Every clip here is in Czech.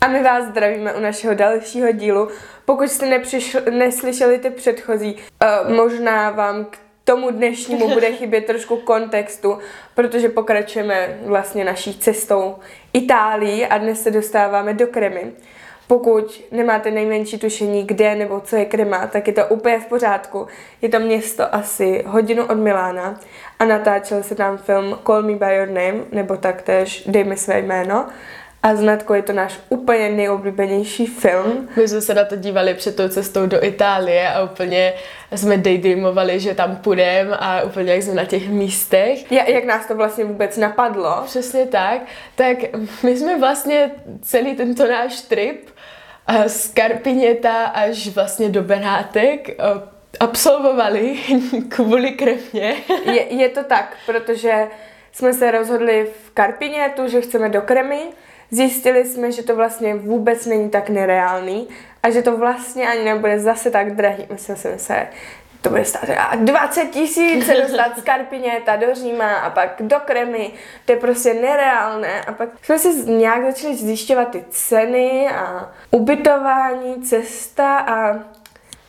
A my vás zdravíme u našeho dalšího dílu. Pokud jste nepřišl, neslyšeli ty předchozí, uh, možná vám k tomu dnešnímu bude chybět trošku kontextu, protože pokračujeme vlastně naší cestou Itálii a dnes se dostáváme do Kremy. Pokud nemáte nejmenší tušení, kde nebo co je Krema, tak je to úplně v pořádku. Je to město asi hodinu od Milána a natáčel se tam film Call Me By Your Name, nebo taktéž Dej mi své jméno. A s Natkou je to náš úplně nejoblíbenější film. My jsme se na to dívali před tou cestou do Itálie a úplně jsme daydreamovali, že tam půjdeme a úplně jak jsme na těch místech. Ja, jak nás to vlastně vůbec napadlo? Přesně tak. Tak my jsme vlastně celý tento náš trip eh, z Karpiněta až vlastně do Benátek eh, absolvovali kvůli kremě. Je, je to tak, protože jsme se rozhodli v Karpinětu, že chceme do Kremy. Zjistili jsme, že to vlastně vůbec není tak nereálný a že to vlastně ani nebude zase tak drahý. My jsme si mysleli, to bude stát a 20 tisíc se dostat z Karpiněta do Říma a pak do Kremy. To je prostě nereálné. A pak jsme si nějak začali zjišťovat ty ceny a ubytování, cesta a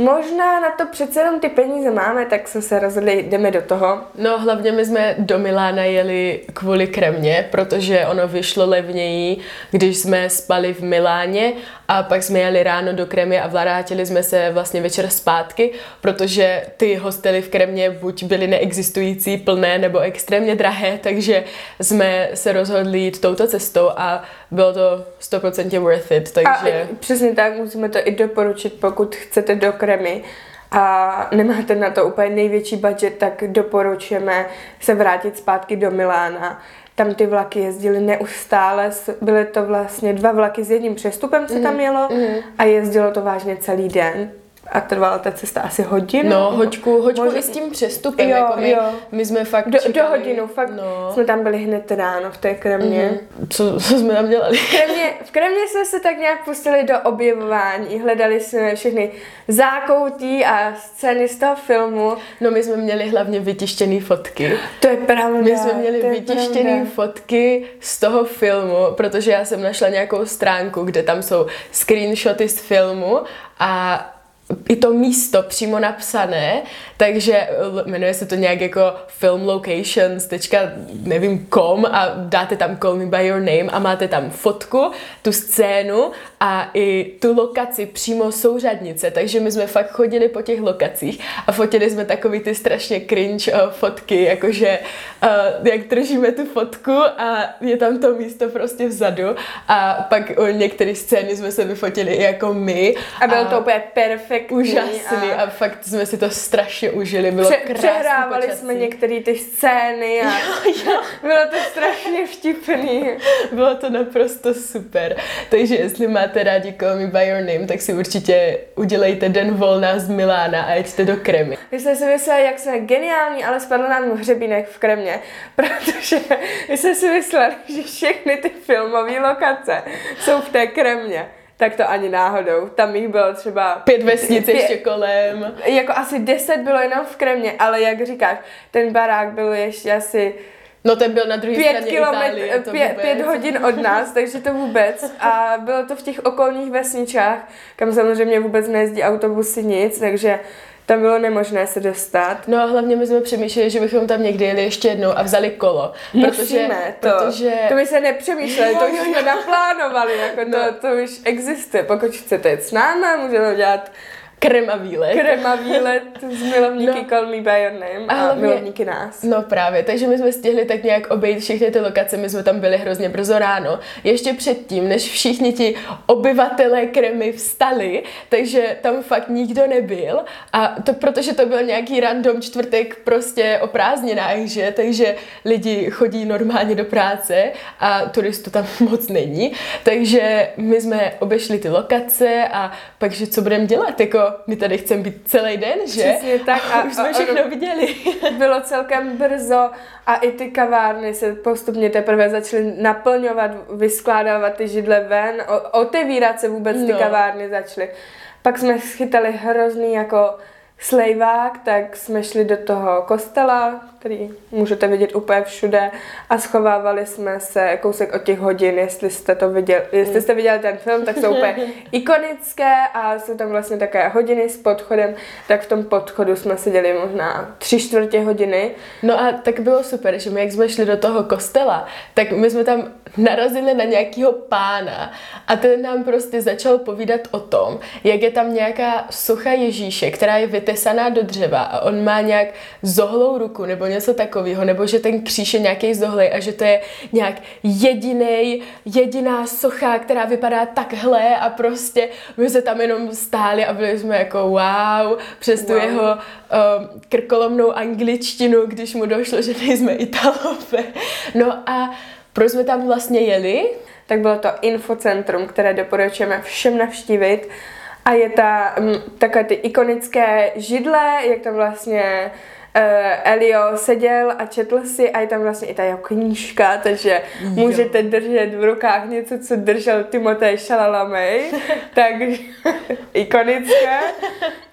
Možná na to přece jenom ty peníze máme, tak jsme se rozhodli, jdeme do toho. No hlavně my jsme do Milána jeli kvůli kremě, protože ono vyšlo levněji, když jsme spali v Miláně a pak jsme jeli ráno do Kremy a vrátili jsme se vlastně večer zpátky, protože ty hostely v Kremě buď byly neexistující, plné nebo extrémně drahé, takže jsme se rozhodli jít touto cestou a bylo to 100% worth it, takže... A přesně tak, musíme to i doporučit, pokud chcete do Kremy a nemáte na to úplně největší budget, tak doporučujeme se vrátit zpátky do Milána. Tam ty vlaky jezdily neustále, byly to vlastně dva vlaky s jedním přestupem, co tam jelo Mhm. a jezdilo to vážně celý den. A trvala ta cesta asi hodinu. No, hoďku, hoďku Možná- i s tím přestupem, Jo, jako my, jo. my jsme fakt Do, do čekali, hodinu, fakt no. jsme tam byli hned ráno v té Kremě. Co, co jsme tam dělali? V Kremě, v Kremě jsme se tak nějak pustili do objevování, hledali jsme všechny zákoutí a scény z toho filmu. No my jsme měli hlavně vytištěné fotky. To je pravda. My jsme měli vytištěné fotky z toho filmu, protože já jsem našla nějakou stránku, kde tam jsou screenshoty z filmu a i to místo přímo napsané, takže l- jmenuje se to nějak jako filmlocations.nevím kom a dáte tam Call Me By Your Name a máte tam fotku, tu scénu a i tu lokaci přímo souřadnice, takže my jsme fakt chodili po těch lokacích a fotili jsme takový ty strašně cringe uh, fotky, jakože uh, jak držíme tu fotku a je tam to místo prostě vzadu a pak u některé scény jsme se vyfotili i jako my. A bylo to úplně perfektní. úžasný a, A a fakt jsme si to strašně užili, bylo pře- krásný přehrávali počasí. jsme některé ty scény a bylo to strašně vtipný. Bylo to naprosto super. Takže jestli máte rádi Call Me By Your Name, tak si určitě udělejte den volna z Milána a jeďte do Kremy. My jsme si mysleli, jak jsme geniální, ale spadl nám hřebínek v Kremě, protože my jsme si mysleli, že všechny ty filmové lokace jsou v té Kremě. Tak to ani náhodou. Tam jich bylo třeba... Pět vesnic pě- ještě kolem. Jako asi deset bylo jenom v Kremě, ale jak říkáš, ten barák byl ještě asi No ten byl na druhé pět, straně Itálie, kilometr, to pět, pět hodin od nás, takže to vůbec. A bylo to v těch okolních vesničách, kam samozřejmě vůbec nejezdí autobusy nic, takže tam bylo nemožné se dostat. No a hlavně my jsme přemýšleli, že bychom tam někdy jeli ještě jednou a vzali kolo. Musíme to. protože To my se nepřemýšleli, to už jsme naplánovali, jako No. to, to už existuje. Pokud chcete jít s náma, můžeme dělat krem a výlet. krema výlet z milovníky No. Call Me By Your Name a, A hlavně- milovníky nás. No právě, takže my jsme stihli tak nějak obejít všechny ty lokace, my jsme tam byli hrozně brzo ráno, ještě předtím, než všichni ti obyvatelé Kremy vstali, takže tam fakt nikdo nebyl a to protože to byl nějaký random čtvrtek prostě o prázdninách, že, takže lidi chodí normálně do práce a turistů tam moc není, takže my jsme obešli ty lokace a pak, že co budeme dělat, jako my tady chceme být celý den, že? Přesně tak. A, už jsme a- všechno viděli. bylo celkem brzo a i ty kavárny se postupně teprve začaly naplňovat, vyskládávat ty židle ven, o, otevírat se vůbec ty No. kavárny začaly. Pak jsme schytali hrozný jako slejvák, tak jsme šli do toho kostela, který můžete vidět úplně všude a schovávali jsme se kousek od těch hodin, jestli jste to viděli, jestli jste viděli ten film, tak jsou úplně ikonické a jsou tam vlastně také hodiny s podchodem, tak v tom podchodu jsme seděli možná tři čtvrtě hodiny. No a tak bylo super, že my jak jsme šli do toho kostela, tak my jsme tam narazili na nějakého pána a ten nám prostě začal povídat o tom, jak je tam nějaká socha Ježíše, která je vytesaná do dřeva a on má nějak zohlou ruku nebo něco takového, nebo že ten kříž je nějaký zohlej a že to je nějak jediný, jediná socha, která vypadá takhle a prostě my se tam jenom stáli a byli jsme jako wow, přes tu Wow. jeho um, krkolomnou angličtinu, když mu došlo, že nejsme Italové. No a proč jsme tam vlastně jeli? tak bylo to infocentrum, které doporučujeme všem navštívit. A je ta mm, takové ty ikonické židle, jak tam vlastně Elio seděl a četl si a je tam vlastně i ta jeho knížka, takže jo. můžete držet v rukách něco, co držel Timotej Šalalamej, takže ikonické.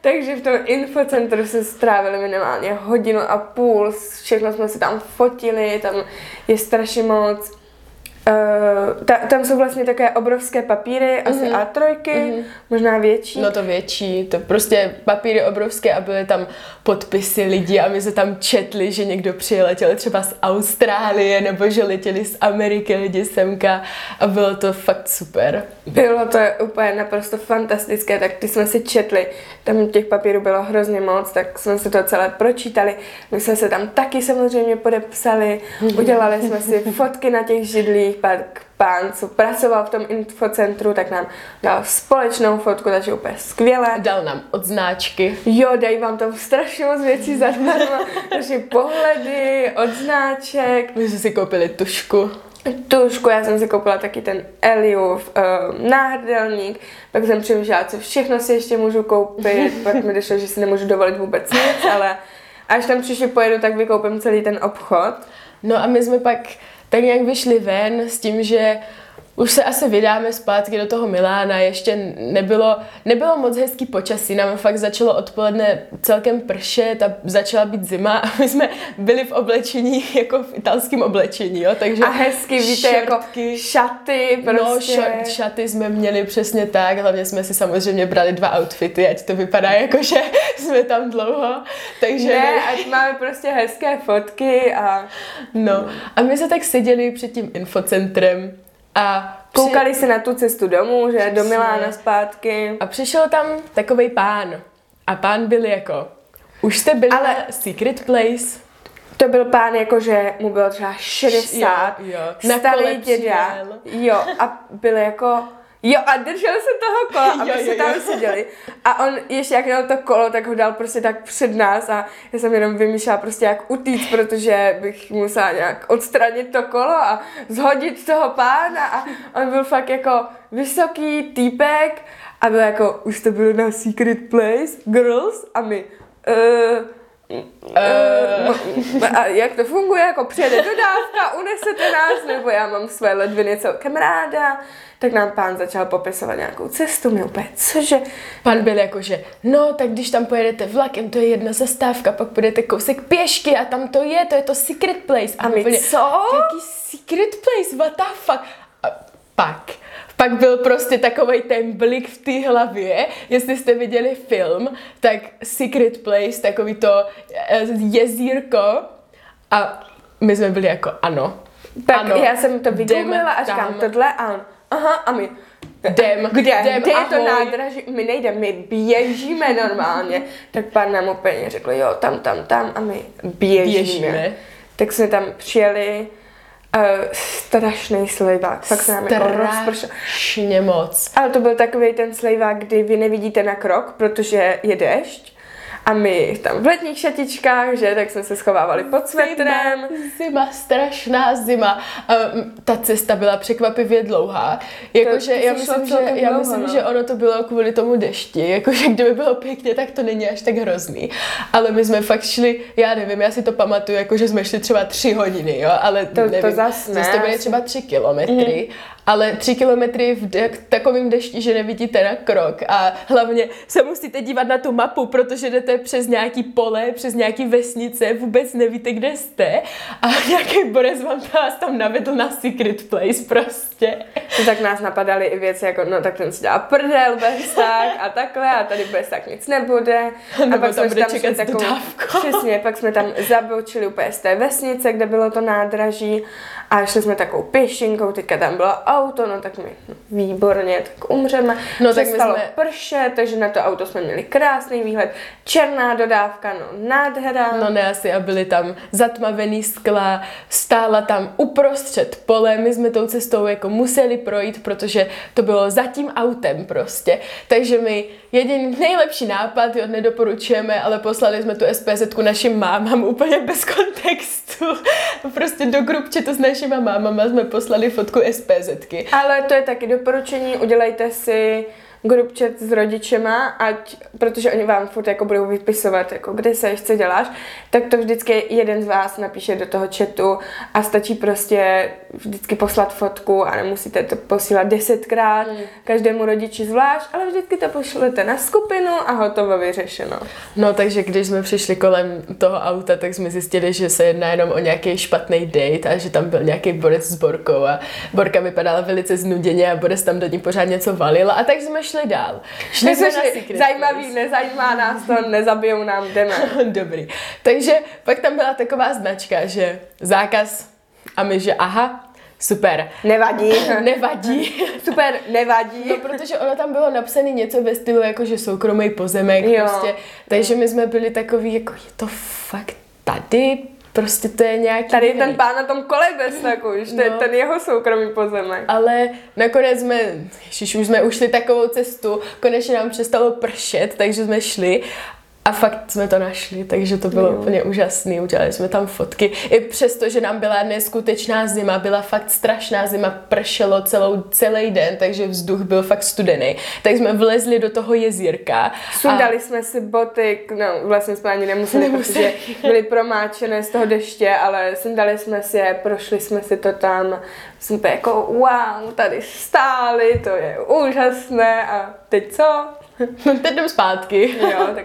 Takže v tom infocentru se strávili minimálně hodinu a půl, všechno jsme si tam fotili, tam je strašně moc Uh, ta, tam jsou vlastně také obrovské papíry, asi Mhm. A3, mm-hmm. možná větší. No to větší, to prostě papíry obrovské a byly tam podpisy lidí a my se tam četli, že někdo přiletěl třeba z Austrálie nebo že letěli z Ameriky lidi semka a bylo to fakt super. Bylo to úplně naprosto fantastické, tak ty jsme si četli, tam těch papírů bylo hrozně moc, tak jsme si to celé pročítali. My jsme se tam taky samozřejmě podepsali, udělali jsme si fotky na těch židlích, pak pán, co pracoval v tom infocentru, tak nám dal společnou fotku, takže úplně skvělé. Dal nám odznáčky. Jo, dají vám tam strašně moc věcí zadarmo, takže pohledy, odznáček, My jsme si koupili tušku. tušku, já jsem si koupila taky ten Eliův uh, náhrdelník, pak jsem přemýšlela, co všechno si ještě můžu koupit, pak mi došlo, že si nemůžu dovolit vůbec nic, ale až tam příště pojedu, tak vykoupím celý ten obchod. No a my jsme pak tak nějak vyšli ven s tím, že už se asi vydáme zpátky do toho Milána, ještě nebylo, nebylo moc hezký počasí, nám fakt začalo odpoledne celkem pršet a začala být zima a my jsme byli v oblečení, jako v italském oblečení, jo, takže A hezky, víte, jako šortky, šaty, prostě. No, ša- šaty jsme měli přesně tak, hlavně jsme si samozřejmě brali dva outfity, ať to vypadá jako, že jsme tam dlouho, takže... ne, ať máme prostě hezké fotky a No, a my se tak seděli před tím infocentrem a při- koukali se na tu cestu domů, že do Přesně. Milána zpátky. A přišel tam takový pán. A pán byl jako, už jste byli Ale- na Secret Place? To byl pán, jakože mu bylo třeba 60, Jo, jo. Na starý děda. Jo, a byl jako... Jo, a držel se toho kola a my Jo, jo, tam jo. seděli. A on ještě jak měl to kolo, tak ho dal prostě tak před nás a já jsem jenom vymýšlela prostě jak utíct, protože bych musela nějak odstranit to kolo a zhodit toho pána a on byl fakt jako vysoký týpek a byl jako, už to bylo na Secret Place, girls a my, uh, Uh, a jak to funguje, jako přijede dodávka, unesete nás, nebo já mám své ledviny celkem ráda, tak nám pán začal popisovat nějakou cestu, my úplně, cože, Pan byl jako, že no, tak když tam pojedete vlakem, to je jedna zastávka, pak půjdete kousek pěšky a tam to je, to je to Secret Place. A my, úplně, co? Jaký Secret Place, what the fuck? A pak, pak byl prostě takový ten blik v té hlavě, jestli jste viděli film, tak Secret Place, takový to eh, jezírko a my jsme byli jako ano. tak ano, já jsem to vygooglila a říkám tam. tohle a on, aha, a my, Jdem, kde, jdem, kde je to ahoj. nádraží, my nejdeme, my běžíme normálně, tak pán nám úplně řekl, jo, tam, tam, tam a my běžíme. Běžíme. Tak jsme tam přijeli, uh, strašný slejvák, fakt se nám jako rozpršel. Moc. Ale to byl takový ten slejvák, kdy vy nevidíte na krok, protože je dešť. A my tam v letních šatičkách, že, tak jsme se schovávali pod svetrem. Zima, zima, strašná zima. Mm, ta cesta byla překvapivě dlouhá. Jakože to já myslím, že, já dlouho, myslím no. že ono to bylo kvůli tomu dešti. Jakože kdyby bylo pěkně, tak to není až tak hrozný. Ale my jsme fakt šli, já nevím, já si to pamatuju, jako že jsme šli třeba tři hodiny, jo, ale To- to nevím. zas ne, Zase to byly třeba tři kilometry. Ale tři kilometry v de- takovém dešti, že nevidíte na krok a hlavně se musíte dívat na tu mapu, protože jdete přes nějaký pole, přes nějaký vesnice, vůbec nevíte, kde jste a nějaký borec vám vás tam navedl na secret place prostě. Tak nás napadaly i věci jako, no tak ten si dá prdel bez tak a takhle a tady bez tak nic nebude. A Nebo tam jsme bude šli čekat dodávkou. Přesně, pak jsme tam zabočili úplně z té vesnice, kde bylo to nádraží a šli jsme takovou pěšinkou, teďka tam bylo auto, no tak my no, výborně, tak umřeme. No, tak my Přestalo jsme- pršet, takže na to auto jsme měli krásný výhled, černá dodávka, no nádhera. No ne asi a byly tam zatmavený skla, stála tam uprostřed pole, my jsme tou cestou jako museli projít, protože to bylo za tím autem prostě. Takže my jediný nejlepší nápad, jo, nedoporučujeme, ale poslali jsme tu SPZ našim mámám úplně bez kontextu. Prostě do grupčetu s našima mámama jsme poslali fotku SPZky. Ale to je taky doporučení, udělejte si group chat s rodičema, ať, protože oni vám furt jako budou vypisovat, jako kde seš, co děláš, tak to vždycky jeden z vás napíše do toho chatu a stačí prostě vždycky poslat fotku a nemusíte to posílat desetkrát Hmm. každému rodiči zvlášť, ale vždycky to pošlete na skupinu a hotovo vyřešeno. No takže když jsme přišli kolem toho auta, tak jsme zjistili, že se jedná jenom o nějaký špatný date a že tam byl nějaký borec s Borkou a Borka vypadala velice znuděně a borec tam do ní pořád něco valil a tak jsme šli dál. Šli jsme na šli, Secret zajímavý, Place. nezajímá nás to, nezabijou nám, jdeme. Dobrý. Takže pak tam byla taková značka, že zákaz a my, že aha, super, Nevadí. nevadí. Super, nevadí. No, protože ono tam bylo napsané něco ve stylu, jako že soukromý pozemek, Jo. prostě. Takže my jsme byli takový, jako je to fakt tady, prostě to je nějaký... Tady je ten pán na tom kole bez už to je No. ten jeho soukromý pozemek. Ale nakonec jsme, ježiš, už jsme ušli takovou cestu, konečně nám přestalo pršet, takže jsme šli a fakt jsme to našli, takže to bylo Jo. úplně úžasný, udělali jsme tam fotky. I přesto, že nám byla neskutečná zima, byla fakt strašná zima, pršelo celou, celý den, takže vzduch byl fakt studený. Tak jsme vlezli do toho jezírka. Sundali jsme si boty, no vlastně jsme ani nemuseli, Nemuseli. protože byly promáčené z toho deště, ale sundali jsme si je, prošli jsme si to tam, jsme jako wow, tady stáli, to je úžasné a teď co? No, teď jdem zpátky. Jo, tak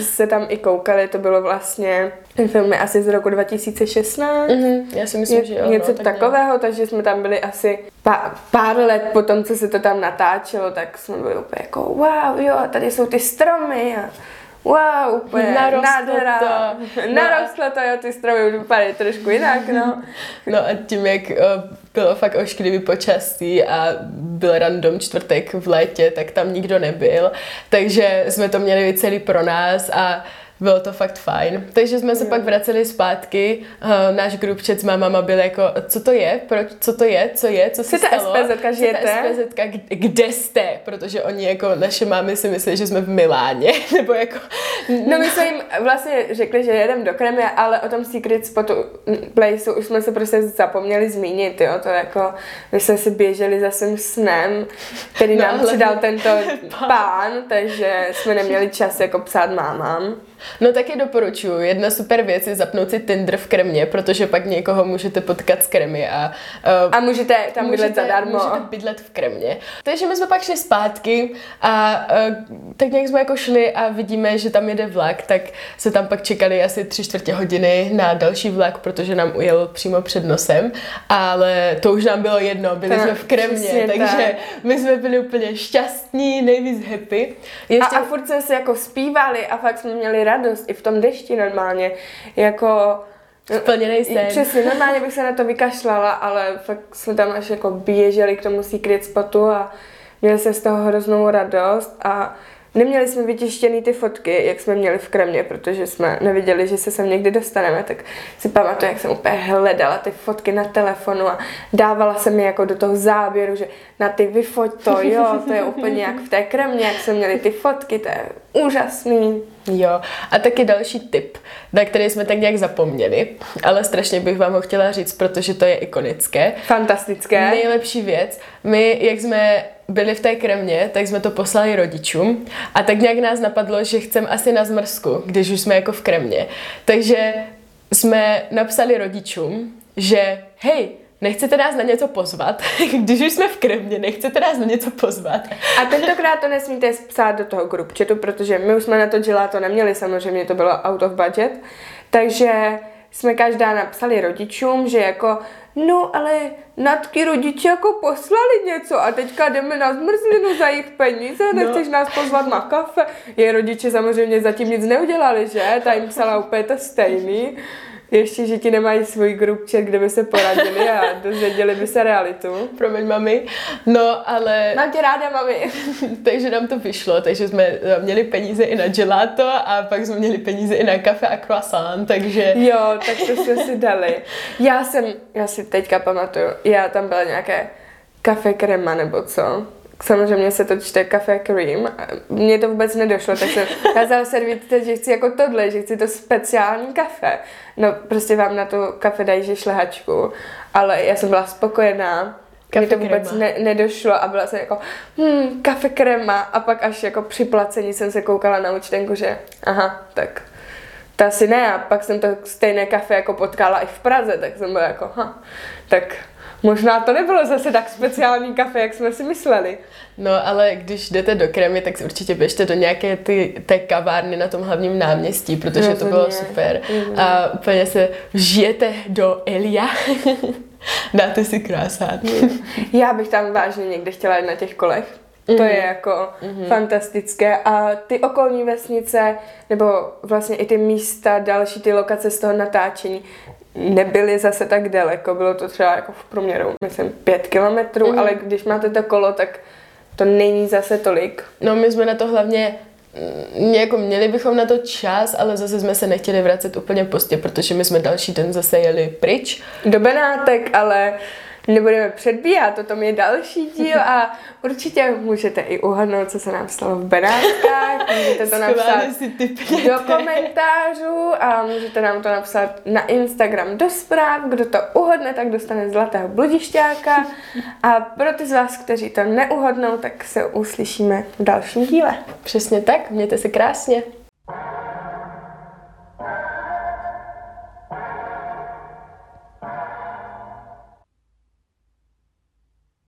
se tam i koukali, to bylo vlastně, ten film je asi z roku 2016. Mhm, já si myslím, Ně, že jo. něco no, tak nějak. takového, takže jsme tam byli asi pár, pár let po tom, co se to tam natáčelo, tak jsme byli úplně jako wow, jo, tady jsou ty stromy a wow, úplně Narostlo nádhera. to. No Narostlo to, jo, ty stromy už vypadají trošku jinak, no. No a tím, jak uh, bylo fakt ošklivý počasí a byl random čtvrtek v létě, tak tam nikdo nebyl, takže jsme to měli celý pro nás a bylo to fakt fajn. Takže jsme se pak vraceli zpátky, uh, náš chat s mámama byl jako, co to je, proč, co to je, co je, co se Jste stalo. SPZ-ka, žijete? Jste SPZ-ka, kde, jste? Protože oni jako, naše mámy si myslí, že jsme v Miláně, nebo jako... No my jsme jim vlastně řekli, že jedeme do Kremie, ale o tom Secret Spotu Placeu už jsme se prostě zapomněli zmínit, jo, to jako, my jsme si běželi za svým snem, který No, nám ale- přidal tento pán, takže jsme neměli čas jako psát mámám. No taky doporučuji. Jedna super věc je zapnout si Tinder v Kremě, protože pak někoho můžete potkat z Kremy a, uh, A můžete tam bydlet zadarmo. Můžete bydlet v Kremě. Takže my jsme pak šli zpátky a uh, tak nějak jsme jako šli a vidíme, že tam jede vlak, tak se tam pak čekali asi tři čtvrtě hodiny na další vlak, protože nám ujel přímo před nosem, ale to už nám bylo jedno, byli Tak, jsme v Kremě, takže tak. my jsme byli úplně šťastní, nejvíc happy. A, Ještě... a furt jsme si jako zpívali a fakt jsme měli radost i v tom dešti normálně, jako... Splněnej sen. Přesně, normálně bych se na to vykašlala, ale fakt jsme tam až jako běželi k tomu secret spotu a měli jsme z toho hroznou radost a neměli jsme vytištěný ty fotky, jak jsme měli v Kremě, protože jsme nevěděli, že se sem někdy dostaneme, tak si pamatuju, jak jsem úplně hledala ty fotky na telefonu a dávala jsem je jako do toho záběru, že na ty vyfoť to, jo, to je úplně jak v té Kremě, jak jsme měli ty fotky, to je úžasný. Jo, a taky další tip, na který jsme tak nějak zapomněli, ale strašně bych vám ho chtěla říct, protože to je ikonické. Fantastické. Nejlepší věc, my, jak jsme byli v té kremě, tak jsme to poslali rodičům a tak nějak nás napadlo, že chcem asi na zmrzku, když už jsme jako v kremě. Takže jsme napsali rodičům, že hej, nechcete nás na něco pozvat, když už jsme v Kremně, nechcete nás na něco pozvat. A tentokrát to nesmíte psát do toho group chatu, protože my už jsme na to to neměli, samozřejmě to bylo out of budget, takže jsme každá napsali rodičům, že jako no ale natky rodiče jako poslali něco a teďka jdeme na zmrzlinu za jejich peníze, no. nechceš nás pozvat na kafe. Je rodiče samozřejmě zatím nic neudělali, že? Ta jim psala úplně to stejný. Ještě, že ti nemají svůj group chat, kde by se poradili a dozvěděli by se realitu. Promiň, mami. No, ale... Mám tě ráda, mami. takže nám to vyšlo, takže jsme eh, měli peníze i na gelato a pak jsme měli peníze i na kafe a croissant, takže... Jo, tak to jsme si dali. Já jsem, já si teďka pamatuju, já tam byla nějaké kafe krema nebo co samozřejmě se to čte kafe cream. Mně to vůbec nedošlo, tak jsem kázala servítce, že chci jako tohle, že chci to speciální kafe. No prostě vám na to kafe dají že šlehačku, ale já jsem byla spokojená. Mně to vůbec ne, nedošlo a byla jsem jako, hm, kafe krema a pak až jako při placení jsem se koukala na účtenku, že aha, tak to asi ne a pak jsem to stejné kafe jako potkala i v Praze, tak jsem byla jako, ha, tak Možná to nebylo zase tak speciální kafe, jak jsme si mysleli. No, ale když jdete do Kremy, tak určitě běžte do nějaké ty, té kavárny na tom hlavním náměstí, protože Rozumně. to bylo super. Mm. A úplně se vžijete do Elia. Dáte si krását. Já bych tam vážně někde chtěla jít na těch kolech. Mm. To je mhm. jako mm-hmm. fantastické. A ty okolní vesnice, nebo vlastně i ty místa, další ty lokace z toho natáčení, nebyly zase tak daleko, bylo to třeba jako v průměru, myslím, pět kilometrů, mm. ale když máte to kolo, tak to není zase tolik. No my jsme na to hlavně mm, jako měli bychom na to čas, ale zase jsme se nechtěli vracet úplně pozdě, protože my jsme další den zase jeli pryč. Do Benátek, ale nebudeme předbíhat, to tom je další díl a určitě můžete i uhadnout, co se nám stalo v Benátkách, můžete to napsat do komentářů a můžete nám to napsat na Instagram do zpráv, kdo to uhodne, tak dostane zlatého bludišťáka a pro ty z vás, kteří to neuhodnou, tak se uslyšíme v dalším díle. Přesně tak, mějte se krásně.